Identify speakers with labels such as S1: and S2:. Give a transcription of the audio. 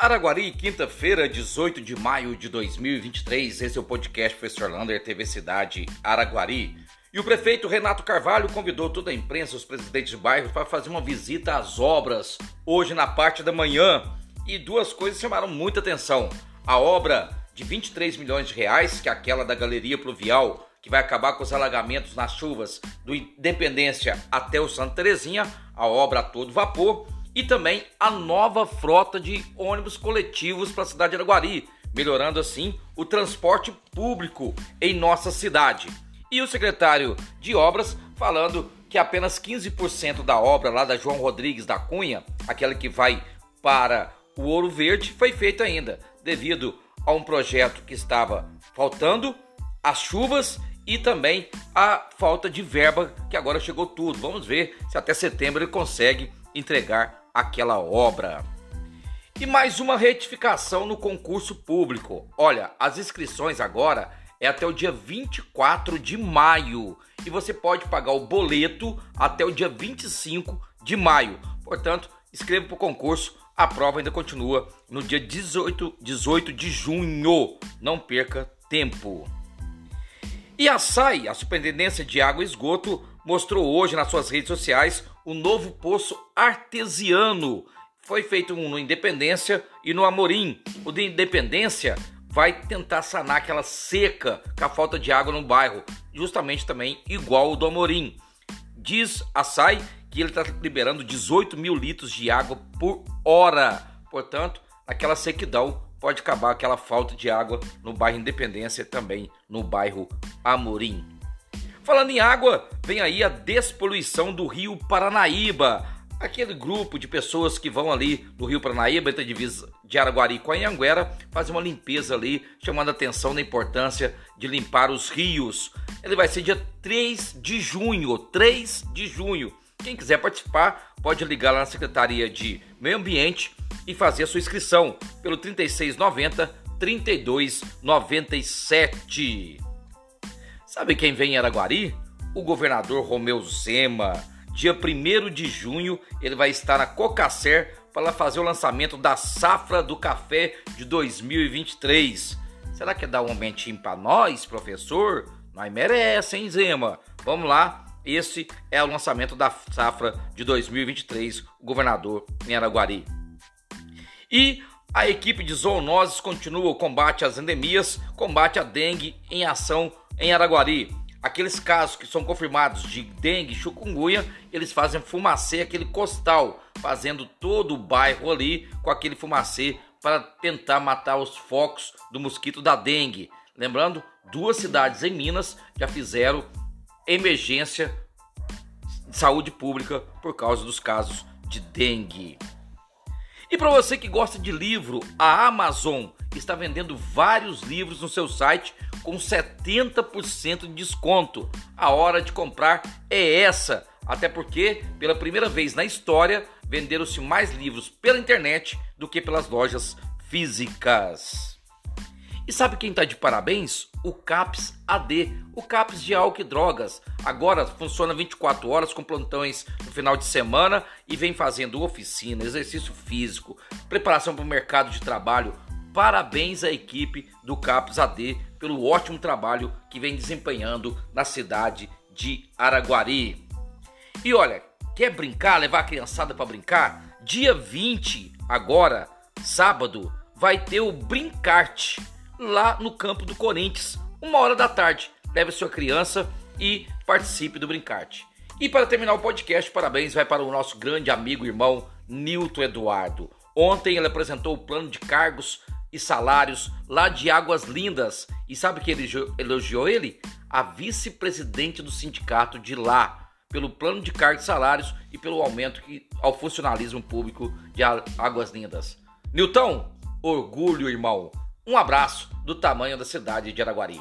S1: Araguari, quinta-feira, 18 de maio de 2023. Esse é o podcast Professor Lander, TV Cidade Araguari. E o prefeito Renato Carvalho convidou toda a imprensa, os presidentes de bairro, para fazer uma visita às obras hoje na parte da manhã. E duas coisas chamaram muita atenção. A obra de 23 milhões de reais, que é aquela da Galeria Pluvial, que vai acabar com os alagamentos nas chuvas do Independência até o Santa Terezinha, a obra a todo vapor e também a nova frota de ônibus coletivos para a cidade de Araguari, melhorando assim o transporte público em nossa cidade. E o secretário de Obras falando que apenas 15% da obra lá da João Rodrigues da Cunha, aquela que vai para o Ouro Verde, foi feita ainda, devido a um projeto que estava faltando, as chuvas e também a falta de verba, que agora chegou tudo. Vamos ver se até setembro ele consegue entregar aquela obra. E mais uma retificação no concurso público. Olha, as inscrições agora é até o dia 24 de maio e você pode pagar o boleto até o dia 25 de maio. Portanto, escreva para o concurso. A prova ainda continua no dia 18, 18 de junho. Não perca tempo. E a SAI, a Superintendência de Água e Esgoto, mostrou hoje nas suas redes sociais o novo poço artesiano. Foi feito um no Independência e no Amorim. O de Independência vai tentar sanar aquela seca com a falta de água no bairro, justamente também igual o do Amorim. Diz a SAI que ele está liberando 18 mil litros de água por hora. Portanto, aquela sequidão pode acabar aquela falta de água no bairro Independência e também no bairro Amorim. Falando em água, vem aí a despoluição do rio Paranaíba. Aquele grupo de pessoas que vão ali no Rio Paranaíba, entre a divisa de Araguari com Anhanguera, fazer uma limpeza ali, chamando a atenção da importância de limpar os rios. Ele vai ser dia 3 de junho, 3 de junho. Quem quiser participar, pode ligar lá na Secretaria de Meio Ambiente e fazer a sua inscrição pelo 3690 3297. Sabe quem vem em Araguari? O governador Romeu Zema. Dia 1 de junho, ele vai estar na Cocacer para fazer o lançamento da safra do café de 2023. Será que dar um momentinho para nós, professor? Nós merece, hein, Zema? Vamos lá. Esse é o lançamento da safra de 2023, o governador em Araguari. E a equipe de zoonoses continua o combate às endemias, combate à dengue em ação em Araguari. Aqueles casos que são confirmados de dengue, chikungunya, eles fazem fumacê, aquele costal, fazendo todo o bairro ali com aquele fumacê para tentar matar os focos do mosquito da dengue. Lembrando, duas cidades em Minas já fizeram emergência de saúde pública por causa dos casos de dengue. E para você que gosta de livro, a Amazon está vendendo vários livros no seu site com 70% de desconto. A hora de comprar é essa, até porque pela primeira vez na história venderam-se mais livros pela internet do que pelas lojas físicas. E sabe quem está de parabéns? O CAPS AD, o CAPS de álcool e drogas. Agora funciona 24 horas com plantões no final de semana e vem fazendo oficina, exercício físico, preparação para o mercado de trabalho. Parabéns à equipe do CAPS AD pelo ótimo trabalho que vem desempenhando na cidade de Araguari. E olha, quer brincar, levar a criançada para brincar? Dia 20, agora, sábado, vai ter o Brincarte lá no campo do Corinthians, uma hora da tarde. Leve sua criança e participe do Brincarte. E para terminar o podcast, parabéns vai para o nosso grande amigo e irmão Nilton Eduardo. Ontem ele apresentou o plano de cargos e salários lá de Águas Lindas. E sabe que ele elogiou ele? A vice-presidente do sindicato de lá, pelo plano de cargos e salários e pelo aumento que, ao funcionalismo público de Águas Lindas. Nilton, orgulho, irmão. Um abraço do tamanho da cidade de Araguari.